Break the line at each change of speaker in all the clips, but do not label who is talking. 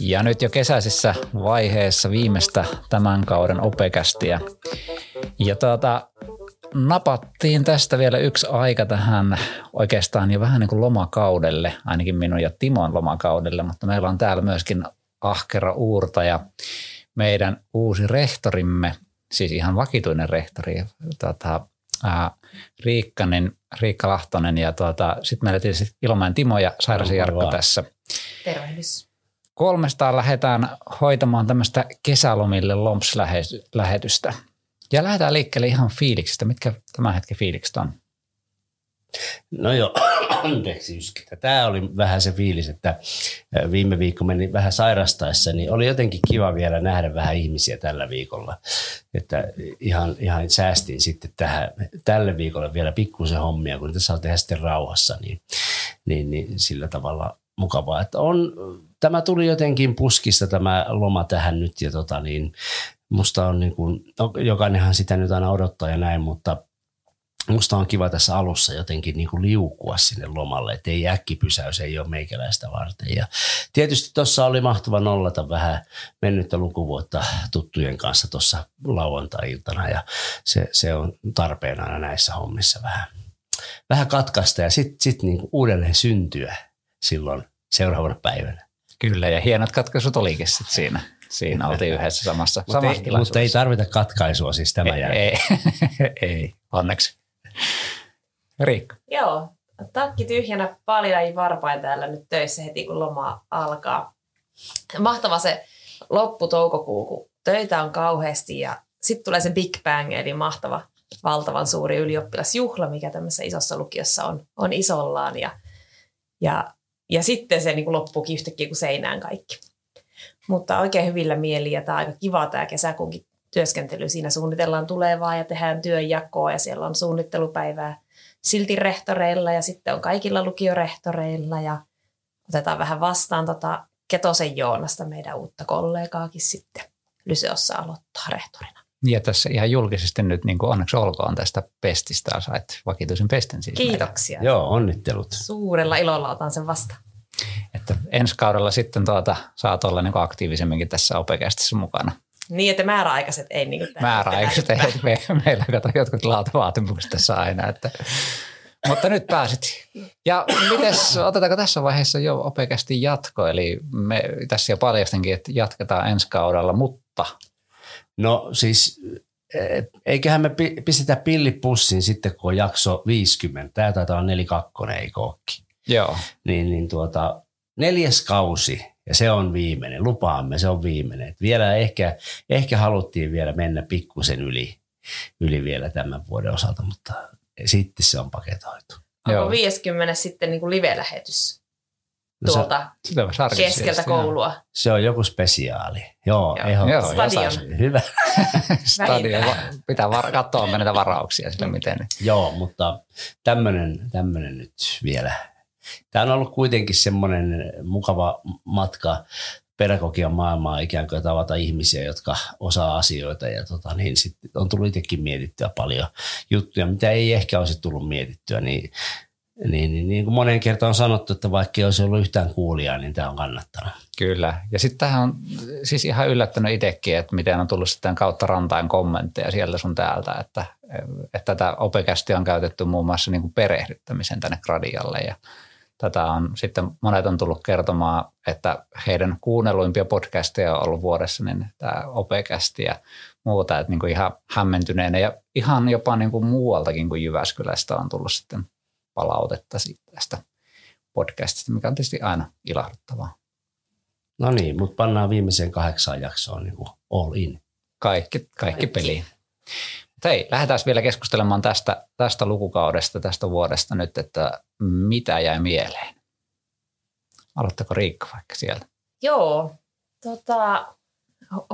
Ja nyt jo kesäisessä vaiheessa viimeistä tämän kauden opekästiä. Ja tuota, napattiin tästä vielä yksi aika tähän oikeastaan jo vähän niin kuin lomakaudelle, ainakin minun ja Timon lomakaudelle, mutta meillä on täällä myöskin ahkera uurta ja meidän uusi rehtorimme, siis ihan vakituinen rehtori, tuota, ää, Riikkanen, Riikka Lahtonen ja tuota, sitten meillä tietysti Ilomäen Timo ja Sairasen Jarkko tässä.
Tervehdys.
Kolmestaan lähdetään hoitamaan tämmöistä kesälomille LOMS-lähetystä. Ja lähdetään liikkeelle ihan fiiliksistä. Mitkä tämän hetken fiilikset on?
No joo, anteeksi yskitä. Tämä oli vähän se fiilis, että viime viikko meni vähän sairastaessa, niin oli jotenkin kiva vielä nähdä vähän ihmisiä tällä viikolla. Että ihan, ihan säästin sitten tähän, tälle viikolle vielä pikkusen hommia, kun tässä saa tehdä sitten rauhassa, niin, niin, niin sillä tavalla mukavaa. Että on, tämä tuli jotenkin puskista tämä loma tähän nyt ja tota niin, musta on niin kuin, no, jokainenhan sitä nyt aina odottaa ja näin, mutta musta on kiva tässä alussa jotenkin niin kuin liukua sinne lomalle, että ei äkkipysäys, ei ole meikäläistä varten. Ja tietysti tuossa oli mahtava nollata vähän mennyttä lukuvuotta tuttujen kanssa tuossa lauantai-iltana ja se, se on tarpeen aina näissä hommissa vähän, vähän katkaista ja sitten sit niin uudelleen syntyä silloin seuraavana päivänä.
Kyllä, ja hienot katkaisut olikin sit siinä. Siinä oltiin yhdessä samassa,
mutta, ei, mutta ei tarvita katkaisua siis tämä
jälkeen. Ei, ei, onneksi. Riikka.
Joo, takki tyhjänä paljon varpain täällä nyt töissä heti kun loma alkaa. Mahtava se loppu toukokuu, kun töitä on kauheasti ja sitten tulee se Big Bang, eli mahtava, valtavan suuri ylioppilasjuhla, mikä tämmöisessä isossa lukiossa on, on isollaan. Ja, ja, ja sitten se niin loppuukin yhtäkkiä kuin seinään kaikki. Mutta oikein hyvillä mieli ja tämä on aika kiva tämä kesäkuunkin työskentely. Siinä suunnitellaan tulevaa ja tehdään työnjakoa ja siellä on suunnittelupäivää silti rehtoreilla ja sitten on kaikilla lukiorehtoreilla ja otetaan vähän vastaan tota Ketosen Joonasta meidän uutta kollegaakin sitten Lyseossa aloittaa rehtorina.
Ja tässä ihan julkisesti nyt niin kuin onneksi olkoon tästä pestistä, sait vakituisen pestin siis
Kiitoksia.
Meidän. Joo, onnittelut.
Suurella ilolla otan sen vastaan.
Että ensi kaudella sitten tuota, saat olla niin aktiivisemminkin tässä opekästissä mukana.
Niin, että määräaikaiset ei niin
kuin Määräaikaiset ei, me, meillä kato jotkut laatuvaatimukset tässä aina, että mutta nyt pääsit. Ja mites, otetaanko tässä vaiheessa jo opekästi jatko? Eli me tässä jo paljastinkin, että jatketaan ensi kaudella, mutta...
No siis eiköhän me pistetä pillipussiin sitten, kun on jakso 50. Tämä taitaa olla 42, ei kokki.
Joo.
Niin, niin tuota, neljäs kausi ja se on viimeinen. Lupaamme, se on viimeinen. Et vielä ehkä, ehkä haluttiin vielä mennä pikkusen yli, yli vielä tämän vuoden osalta, mutta sitten se on paketoitu.
Onko Joo. 50 sitten niin kuin live-lähetys no tuolta se, keskeltä koulua?
Se on joku spesiaali. Joo, Joo. Joo
Stadion.
Hyvä.
Stadion. Pitää var- katsoa näitä varauksia sille, miten.
Joo, mutta tämmöinen nyt vielä Tämä on ollut kuitenkin semmoinen mukava matka pedagogian maailmaa ikään kuin tavata ihmisiä, jotka osaa asioita ja tota, niin sitten on tullut itsekin mietittyä paljon juttuja, mitä ei ehkä olisi tullut mietittyä, niin niin, niin, niin kuin moneen kertaan on sanottu, että vaikka ei olisi ollut yhtään kuulijaa, niin tämä on kannattanut.
Kyllä. Ja sitten tähän on siis ihan yllättänyt itsekin, että miten on tullut sitten kautta rantain kommentteja sieltä sun täältä, että, että tätä opekästi on käytetty muun muassa niin kuin perehdyttämisen tänne gradialle ja Tätä on sitten monet on tullut kertomaan, että heidän kuunnelluimpia podcasteja on ollut vuodessa, niin tämä opekästi ja muuta, että niin kuin ihan hämmentyneenä ja ihan jopa niin kuin muualtakin kuin Jyväskylästä on tullut sitten palautetta tästä podcastista, mikä on tietysti aina ilahduttavaa.
No niin, mutta pannaan viimeiseen kahdeksaan jaksoon niin kuin all in.
Kaikki, kaikki, kaikki. peliin. Hei, lähdetään vielä keskustelemaan tästä, tästä lukukaudesta, tästä vuodesta nyt, että mitä jäi mieleen? Aloittako Riikka vaikka sieltä?
Joo, tota,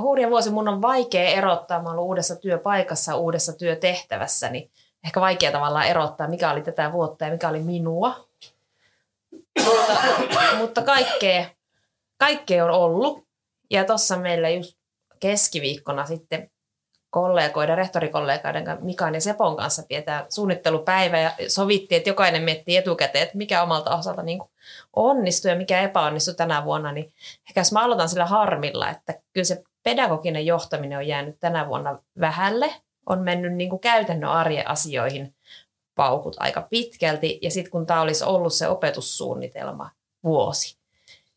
hurja vuosi mun on vaikea erottaa. Mä olen uudessa työpaikassa, uudessa työtehtävässä, niin ehkä vaikea tavallaan erottaa, mikä oli tätä vuotta ja mikä oli minua. mutta, mutta kaikkea, kaikkea on ollut. Ja tuossa meillä just keskiviikkona sitten kollegoiden, rehtorikollegoiden Mikan ja Sepon kanssa pidetään suunnittelupäivä ja sovittiin, että jokainen miettii etukäteen, että mikä omalta osalta niin onnistui ja mikä epäonnistui tänä vuonna. Niin ehkä mä aloitan sillä harmilla, että kyllä se pedagoginen johtaminen on jäänyt tänä vuonna vähälle, on mennyt niin kuin käytännön arjen asioihin paukut aika pitkälti ja sitten kun tämä olisi ollut se opetussuunnitelma vuosi,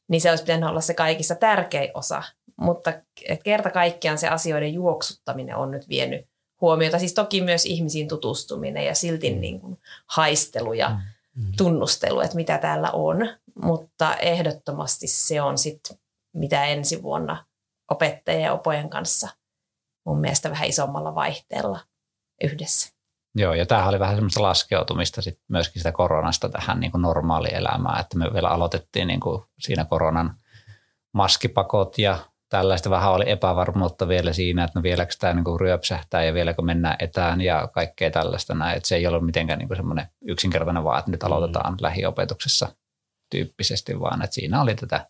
niin se olisi pitänyt olla se kaikista tärkein osa, mutta et kerta kaikkiaan se asioiden juoksuttaminen on nyt vienyt huomiota. Siis toki myös ihmisiin tutustuminen ja silti mm. niin kuin haistelu ja mm. tunnustelu, että mitä täällä on. Mutta ehdottomasti se on sitten, mitä ensi vuonna opettajien ja opojen kanssa mun mielestä vähän isommalla vaihteella yhdessä.
Joo, ja tämähän oli vähän semmoista laskeutumista sit myöskin sitä koronasta tähän niin kuin normaalielämään, että me vielä aloitettiin niin kuin siinä koronan maskipakot ja tällaista vähän oli epävarmuutta vielä siinä, että no vieläkö tämä niin ryöpsähtää ja vieläkö mennään etään ja kaikkea tällaista näin. Että se ei ollut mitenkään niin semmoinen yksinkertainen vaan, että nyt aloitetaan mm. lähiopetuksessa tyyppisesti, vaan että siinä oli tätä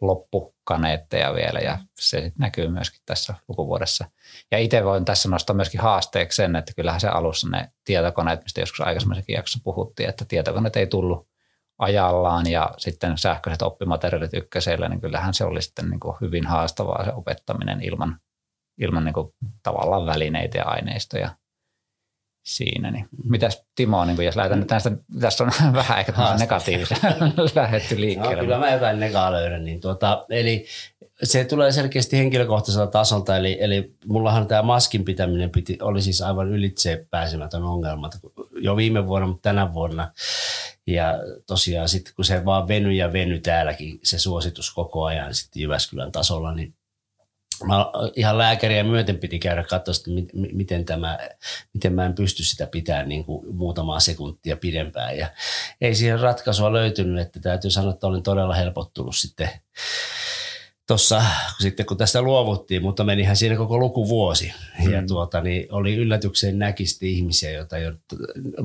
loppukaneetteja vielä ja se näkyy myöskin tässä lukuvuodessa. Ja itse voin tässä nostaa myöskin haasteeksi sen, että kyllähän se alussa ne tietokoneet, mistä joskus aikaisemmassakin jaksossa puhuttiin, että tietokoneet ei tullut ajallaan ja sitten sähköiset oppimateriaalit ykkösellä, niin kyllähän se oli sitten niin kuin hyvin haastavaa se opettaminen ilman, ilman niin kuin tavallaan välineitä ja aineistoja siinä. Niin. Mitäs Timo, niin jos lähdetään nyt tästä, tässä on vähän ehkä negatiivista lähdetty liikkeelle.
No, kyllä mä jotain negaa löydän. Niin tuota, eli se tulee selkeästi henkilökohtaiselta tasolta, eli, eli mullahan tämä maskin pitäminen piti, oli siis aivan ylitse pääsemätön ongelma jo viime vuonna, mutta tänä vuonna. Ja tosiaan sitten kun se vaan veny ja veny täälläkin, se suositus koko ajan sitten Jyväskylän tasolla, niin mä ihan lääkäriä myöten piti käydä katsoa, että miten, tämä, miten mä en pysty sitä pitämään niin kuin muutamaa sekuntia pidempään. Ja ei siihen ratkaisua löytynyt, että täytyy sanoa, että olin todella helpottunut sitten tuossa sitten kun tästä luovuttiin, mutta menihän siinä koko lukuvuosi. Mm. Ja tuota, niin oli yllätykseen näkisti ihmisiä, joita jo,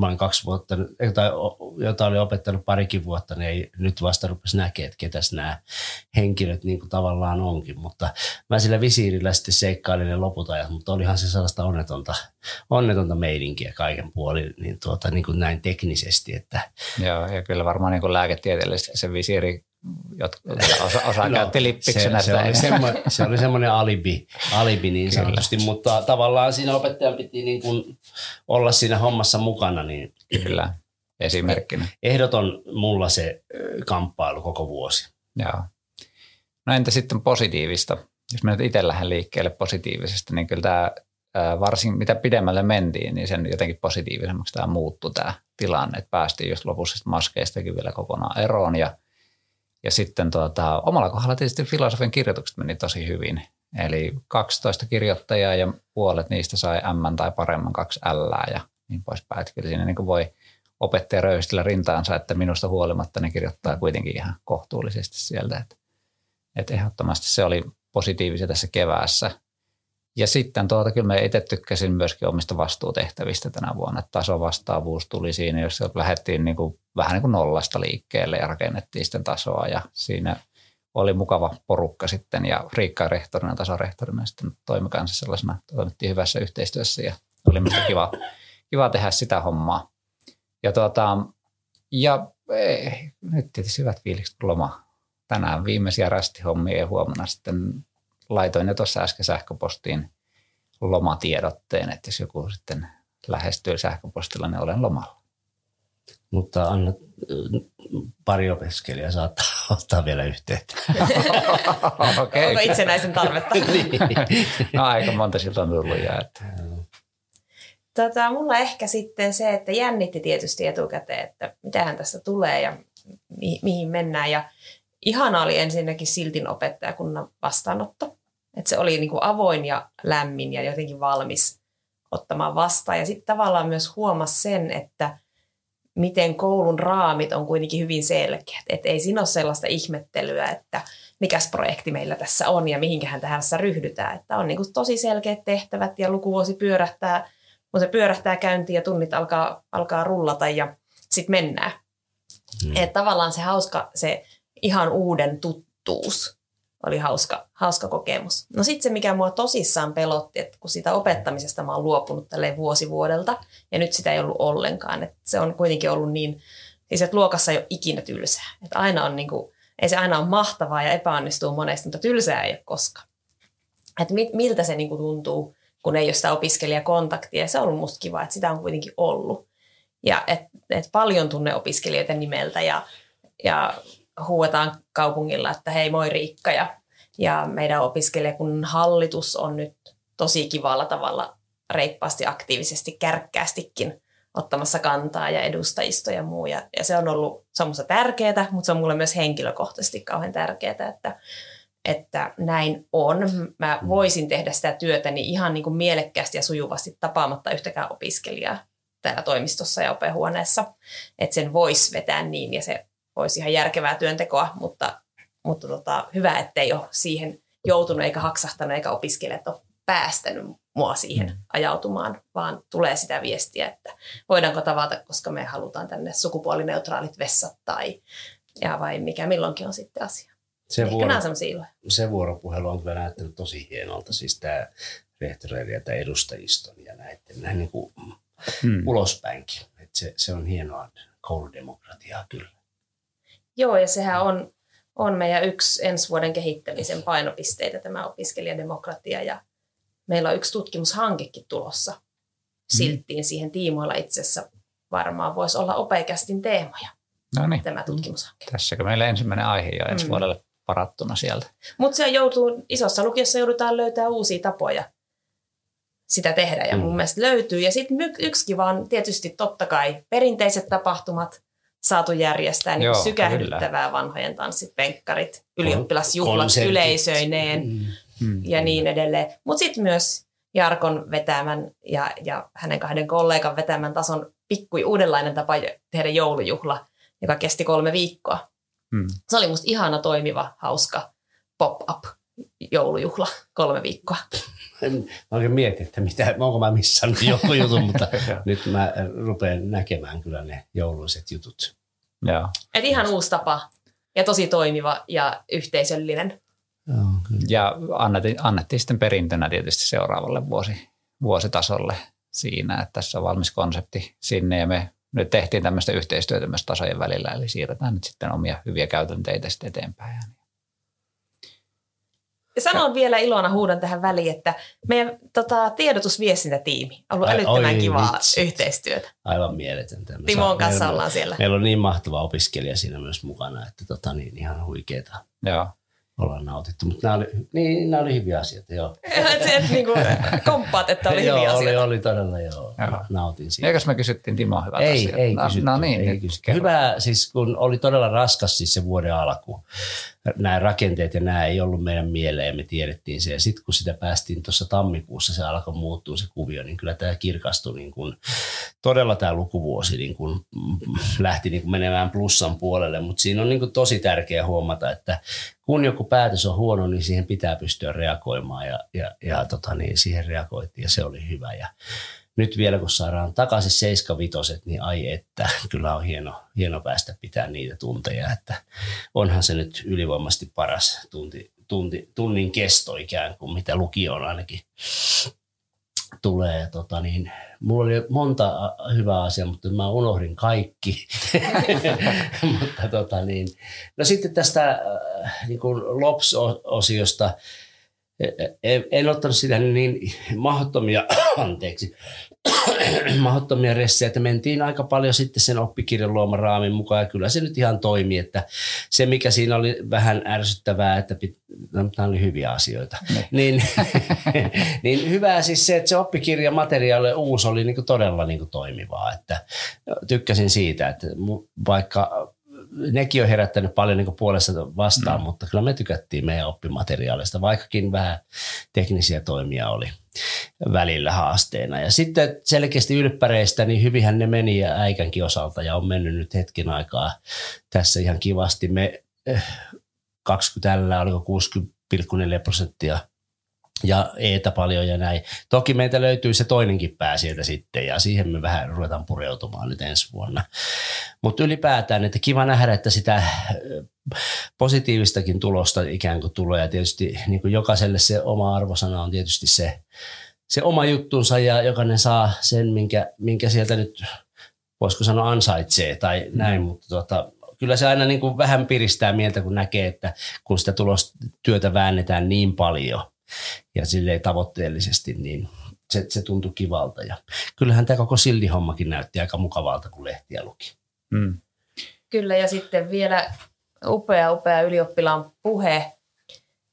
olin kaksi vuotta, tai jota oli opettanut parikin vuotta, niin ei nyt vasta rupesi näkemään, että ketäs nämä henkilöt niin kuin tavallaan onkin. Mutta mä sillä visiirillä sitten seikkailin ne loput ajat, mutta olihan se sellaista onnetonta, onnetonta meidinkiä kaiken puolin, niin, tuota, niin kuin näin teknisesti. Että...
Joo, ja kyllä varmaan niin kuin lääketieteellisesti se visiiri jotka osa, osa no, käytti lippiksenä.
Se, se, oli se oli semmoinen alibi, alibi niin Kyllä. sanotusti, mutta tavallaan siinä opettajan piti niin kuin olla siinä hommassa mukana. Niin
Kyllä, esimerkkinä.
Ehdoton mulla se kamppailu koko vuosi.
Joo. No entä sitten positiivista? Jos me nyt itse lähden liikkeelle positiivisesti, niin kyllä tämä varsin mitä pidemmälle mentiin, niin sen jotenkin positiivisemmaksi tämä muuttui tämä tilanne, että päästiin just lopussa maskeistakin vielä kokonaan eroon ja – ja sitten tuota, omalla kohdalla tietysti filosofian kirjoitukset meni tosi hyvin. Eli 12 kirjoittajaa ja puolet niistä sai M tai paremman kaksi L ja niin poispäin. Että kyllä siinä niin voi opettaja röystillä rintaansa, että minusta huolimatta ne kirjoittaa kuitenkin ihan kohtuullisesti sieltä. Että, että ehdottomasti se oli positiivisia tässä keväässä. Ja sitten tuota, kyllä me itse tykkäsin myöskin omista vastuutehtävistä tänä vuonna. Tasovastaavuus tuli siinä, jos lähdettiin niin kuin, vähän niin kuin nollasta liikkeelle ja rakennettiin sitten tasoa ja siinä oli mukava porukka sitten ja Riikka rehtorina, tasarehtorina sitten toimi kanssa sellaisena, toimittiin hyvässä yhteistyössä ja oli myös kiva, kiva tehdä sitä hommaa. Ja, tuota, ja ei, eh, nyt tietysti hyvät fiilikset loma. Tänään viimeisiä rästihommia ja huomenna sitten laitoin ne tuossa äsken sähköpostiin lomatiedotteen, että jos joku sitten lähestyy sähköpostilla, niin olen lomalla.
Mutta anna pari opiskelijaa saattaa ottaa vielä yhteyttä.
okay. Onko itsenäisen tarvetta? niin.
no, aika monta siltä on tullut. Ja että.
Tota, mulla ehkä sitten se, että jännitti tietysti etukäteen, että mitähän tästä tulee ja mi- mihin mennään. Ja ihana oli ensinnäkin Siltin opettajakunnan vastaanotto. Että se oli niin kuin avoin ja lämmin ja jotenkin valmis ottamaan vastaan. Ja sitten tavallaan myös huomasi sen, että miten koulun raamit on kuitenkin hyvin selkeät. Että ei siinä ole sellaista ihmettelyä, että mikäs projekti meillä tässä on ja mihinkähän tässä ryhdytään. Että on niin kuin tosi selkeät tehtävät ja lukuvuosi pyörähtää, kun se pyörähtää käyntiin ja tunnit alkaa, alkaa rullata ja sitten mennään. Hmm. Että tavallaan se hauska, se ihan uuden tuttuus oli hauska, hauska kokemus. No sitten se, mikä mua tosissaan pelotti, että kun sitä opettamisesta mä oon luopunut tälleen vuosi vuodelta, ja nyt sitä ei ollut ollenkaan. Että se on kuitenkin ollut niin, siis että luokassa ei ole ikinä tylsää. Että aina on niin kuin, ei se aina ole mahtavaa ja epäonnistuu monesti, mutta tylsää ei ole koskaan. Että miltä se niin kuin tuntuu, kun ei ole sitä opiskelijakontaktia. Ja se on ollut musta kiva, että sitä on kuitenkin ollut. Ja että et paljon tunne opiskelijoita nimeltä ja, ja huuetaan kaupungilla, että hei moi Riikka. Ja, ja meidän opiskelijakunnan hallitus on nyt tosi kivalla tavalla reippaasti, aktiivisesti, kärkkäästikin ottamassa kantaa ja edustajisto ja muu. Ja, ja se on ollut se on tärkeää, mutta se on mulle myös henkilökohtaisesti kauhean tärkeää, että, että näin on. Mä voisin tehdä sitä työtä niin ihan niin kuin mielekkäästi ja sujuvasti tapaamatta yhtäkään opiskelijaa täällä toimistossa ja opehuoneessa, että sen voisi vetää niin ja se olisi ihan järkevää työntekoa, mutta, mutta tota, hyvä, ettei ole siihen joutunut eikä haksahtanut eikä opiskelijat ole päästänyt mua siihen mm. ajautumaan, vaan tulee sitä viestiä, että voidaanko tavata, koska me halutaan tänne sukupuolineutraalit vessat tai ja vai mikä milloinkin on sitten asia. Se, vuoro,
se vuoropuhelu on kyllä näyttänyt tosi hienolta, siis tämä rehtoreiden ja tämä edustajiston ja näiden näin niin kuin hmm. ulospäinkin. Et se, se on hienoa kouludemokratiaa kyllä.
Joo, ja sehän on, on meidän yksi ensi vuoden kehittämisen painopisteitä, tämä opiskelijademokratia, ja meillä on yksi tutkimushankekin tulossa hmm. silttiin siihen tiimoilla itse asiassa varmaan voisi olla opeikästin teemoja. No niin. Tämä tutkimushanke.
Tässäkö meillä ensimmäinen aihe jo ensi mm. vuodelle varattuna sieltä.
Mutta se joutuu, isossa lukiossa joudutaan löytää uusia tapoja sitä tehdä ja mm. mun mielestä löytyy. Ja sitten yksi kiva on tietysti totta kai perinteiset tapahtumat saatu järjestää, niin Joo, sykähdyttävää kyllä. vanhojen tanssit, penkkarit, ylioppilasjuhlat Konsertit. yleisöineen mm. mm. ja niin edelleen. Mutta sitten myös Jarkon vetämän ja, ja hänen kahden kollegan vetämän tason pikkui uudenlainen tapa tehdä joulujuhla, joka kesti kolme viikkoa. Mm. Se oli musta ihana toimiva, hauska pop-up joulujuhla kolme viikkoa.
Mä oikein mietin, että mitä, onko mä missannut joku jutun, mutta nyt mä rupean näkemään kyllä ne jouluiset jutut.
Joo.
Et ihan uusi tapa ja tosi toimiva ja yhteisöllinen.
Joo, kyllä. Ja annettiin, annettiin sitten perintönä tietysti seuraavalle vuosi, vuositasolle siinä, että tässä on valmis konsepti sinne ja me nyt tehtiin tämmöistä yhteistyötä myös tasojen välillä, eli siirretään nyt sitten omia hyviä käytänteitä sitten eteenpäin.
Ja sanon vielä Ilona huudan tähän väliin, että meidän tota, tiedotusviestintätiimi on ollut Ai, älyttömän oi, kivaa vitsi. yhteistyötä.
Aivan mieletöntä.
Timon kanssa meillä, ollaan siellä.
Meillä on niin mahtava opiskelija siinä myös mukana, että tota, niin, ihan huikeeta.
Joo
ollaan nautittu. Mutta nämä oli, niin, nämä oli hyviä asioita, joo.
et niin kuin komppaat, että oli hyviä
joo,
asioita.
Oli, oli todella, joo. joo. Nautin siitä.
Eikös me kysyttiin Timo hyvät
ei,
asiat?
Ei, no, kysytty. No niin, ei kysytty. Hyvä, siis kun oli todella raskas siis se vuoden alku. Nämä rakenteet ja nämä ei ollut meidän mieleen me tiedettiin se. Ja sitten kun sitä päästiin tuossa tammikuussa, se alkoi muuttua se kuvio, niin kyllä tämä kirkastui niin kuin, todella tämä lukuvuosi niin kuin, lähti niin kuin menemään plussan puolelle. Mutta siinä on niin kuin tosi tärkeää huomata, että kun joku päätös on huono, niin siihen pitää pystyä reagoimaan ja, ja, ja tota, niin siihen reagoitiin ja se oli hyvä. Ja nyt vielä kun saadaan takaisin 75, niin ai että, kyllä on hieno, hieno päästä pitää niitä tunteja, että onhan se nyt ylivoimasti paras tunti, tunti, tunnin kesto ikään kuin, mitä lukioon ainakin tulee. Tota niin, mulla oli monta hyvää asiaa, mutta mä unohdin kaikki. mutta tota niin, no sitten tästä äh, niin kuin LOPS-osiosta, en, en ottanut sitä niin mahdottomia, anteeksi, mahdottomia ressejä, että mentiin aika paljon sitten sen oppikirjan luoman raamin mukaan ja kyllä se nyt ihan toimi, että se mikä siinä oli vähän ärsyttävää, että pit, no, nämä oli hyviä asioita, ne. niin, niin hyvää siis se, että se oppikirjamateriaali uusi oli niin todella niin toimivaa, että tykkäsin siitä, että vaikka nekin on herättänyt paljon niin puolesta vastaan, mm. mutta kyllä me tykättiin meidän oppimateriaalista, vaikkakin vähän teknisiä toimia oli välillä haasteena. Ja sitten selkeästi ylppäreistä, niin hyvinhän ne meni ja äikänkin osalta ja on mennyt nyt hetken aikaa tässä ihan kivasti. Me 20 eh, tällä oliko 60,4 prosenttia ja eetä paljon ja näin. Toki meiltä löytyy se toinenkin pää sieltä sitten ja siihen me vähän ruvetaan pureutumaan nyt ensi vuonna. Mutta ylipäätään, että kiva nähdä, että sitä positiivistakin tulosta ikään kuin tulee ja tietysti niin kuin jokaiselle se oma arvosana on tietysti se, se oma juttunsa ja jokainen saa sen, minkä, minkä sieltä nyt voisiko sanoa ansaitsee tai näin, mm. mutta tota, kyllä se aina niin kuin vähän piristää mieltä, kun näkee, että kun sitä tulostyötä väännetään niin paljon – ja silleen tavoitteellisesti, niin se, se tuntui kivalta. Ja kyllähän tämä koko sildihommakin näytti aika mukavalta, kun lehtiä luki. Mm.
Kyllä, ja sitten vielä upea, upea ylioppilaan puhe.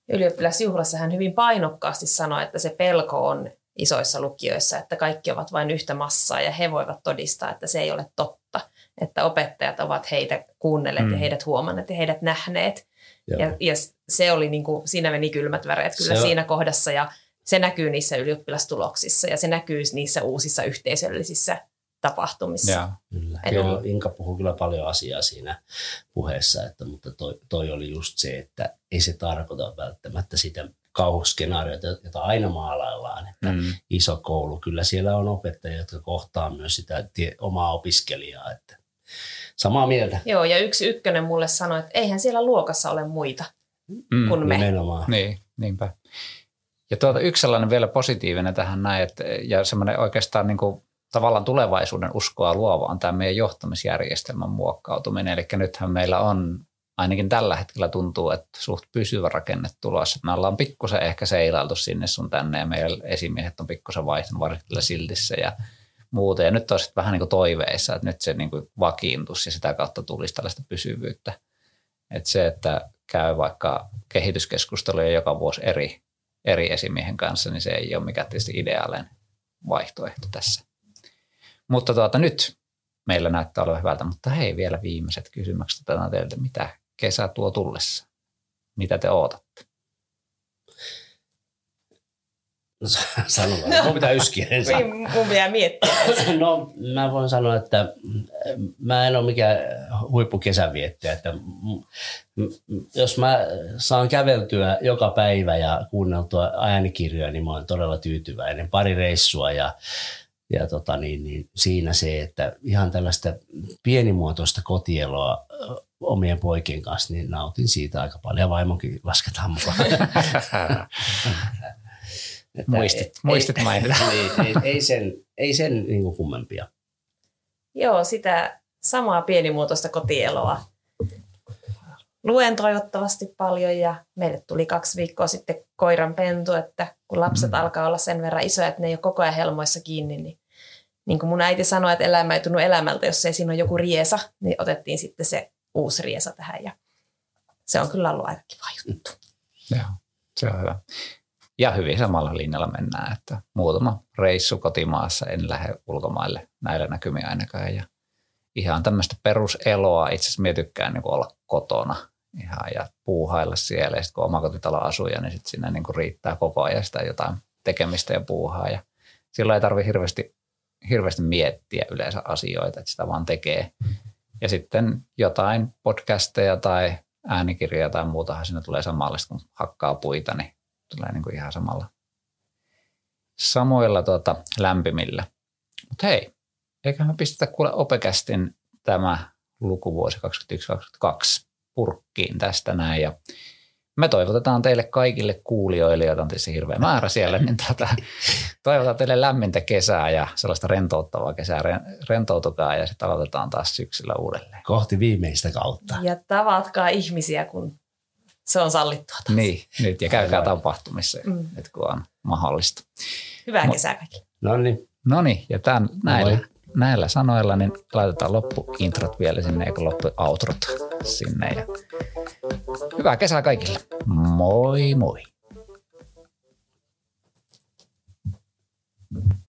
Ylioppilasjuhlassa hän hyvin painokkaasti sanoi, että se pelko on isoissa lukioissa, että kaikki ovat vain yhtä massaa ja he voivat todistaa, että se ei ole totta. Että opettajat ovat heitä kuunnelleet mm. ja heidät huomanneet ja heidät nähneet. Ja, ja se oli niin kuin, siinä meni kylmät väreet kyllä se siinä on. kohdassa ja se näkyy niissä ylioppilastuloksissa ja se näkyy niissä uusissa yhteisöllisissä tapahtumissa.
Ja, kyllä. Joo, Inka puhuu kyllä paljon asiaa siinä puheessa, että, mutta toi, toi oli just se, että ei se tarkoita välttämättä sitä kauhuskenaariota, jota aina maalaillaan, että mm. iso koulu, kyllä siellä on opettajia, jotka kohtaa myös sitä tie, omaa opiskelijaa, että Samaa mieltä.
Joo, ja yksi ykkönen mulle sanoi, että eihän siellä luokassa ole muita mm, kuin me.
Nimenomaan.
Niin, niinpä. Ja tuota, yksi sellainen vielä positiivinen tähän näin, että, ja semmoinen oikeastaan niin kuin, tavallaan tulevaisuuden uskoa luova on tämä meidän johtamisjärjestelmän muokkautuminen. Eli nythän meillä on, ainakin tällä hetkellä tuntuu, että suht pysyvä rakenne tulossa. Me ollaan pikkusen ehkä seilailtu sinne sun tänne ja meidän esimiehet on pikkusen vaihtunut varsinkin sildissä ja muuta. Ja nyt olisi vähän niin kuin toiveissa, että nyt se niin kuin vakiintuisi ja sitä kautta tulisi tällaista pysyvyyttä. Että se, että käy vaikka kehityskeskusteluja joka vuosi eri, eri esimiehen kanssa, niin se ei ole mikään tietysti ideaalinen vaihtoehto tässä. Mutta tuota, nyt meillä näyttää olevan hyvältä, mutta hei vielä viimeiset kysymykset otetaan teiltä. Mitä kesä tuo tullessa? Mitä te odotatte?
Sano vaan. Mun pitää yskiä ensin.
Niin, mun pitää miettiä.
No mä voin sanoa, että mä en ole mikään huippukesäviettäjä. Että jos mä saan käveltyä joka päivä ja kuunneltua äänikirjoja, niin mä oon todella tyytyväinen. Pari reissua ja, ja tota niin, niin siinä se, että ihan tällaista pienimuotoista kotieloa omien poikien kanssa, niin nautin siitä aika paljon. Ja vaimonkin lasketaan mukaan.
Että muistit, ei, muistit mainita.
Ei, ei, ei, sen, ei sen niin kuin kummempia.
Joo, sitä samaa pienimuotoista kotieloa. Luen toivottavasti paljon ja meille tuli kaksi viikkoa sitten koiran pentu, että kun lapset mm. alkaa olla sen verran isoja, että ne ei ole koko ajan helmoissa kiinni, niin niin kuin mun äiti sanoi, että elämä ei tunnu elämältä, jos ei siinä ole joku riesa, niin otettiin sitten se uusi riesa tähän ja se on kyllä ollut aika kiva juttu.
Joo, se on hyvä. Ja hyvin samalla linjalla mennään, että muutama reissu kotimaassa, en lähde ulkomaille näillä näkymiä ainakaan. Ja ihan tämmöistä peruseloa, itse asiassa tykkään niin olla kotona ihan ja puuhailla siellä. Ja sitten kun omakotitalo asuja, niin sitten siinä niin kuin riittää koko ajan sitä jotain tekemistä ja puuhaa. Ja silloin ei tarvitse hirveästi, hirveästi miettiä yleensä asioita, että sitä vaan tekee. Ja sitten jotain podcasteja tai äänikirjoja tai muutahan siinä tulee samalla, kun hakkaa puita, niin tulee niin kuin ihan samalla, samoilla tuota, lämpimillä. Mutta hei, eiköhän me pistetä kuule Opekästin tämä lukuvuosi 2021-2022 purkkiin tästä näin. Ja me toivotetaan teille kaikille kuulijoille, joita on tietysti hirveä määrä siellä, niin tuota, toivotaan teille lämmintä kesää ja sellaista rentouttavaa kesää. Rentoutukaa ja sitten aloitetaan taas syksyllä uudelleen.
Kohti viimeistä kautta.
Ja tavatkaa ihmisiä, kun se on sallittua
taas. Niin, nyt ja käykää Aivan. tapahtumissa, mm. että kun on mahdollista.
Hyvää Mut, kesää kaikille.
No niin.
No niin, ja tämän, näillä, näillä sanoilla niin laitetaan loppuintrot vielä sinne, klo loppu outrot sinne. Ja hyvää kesää kaikille. Moi moi.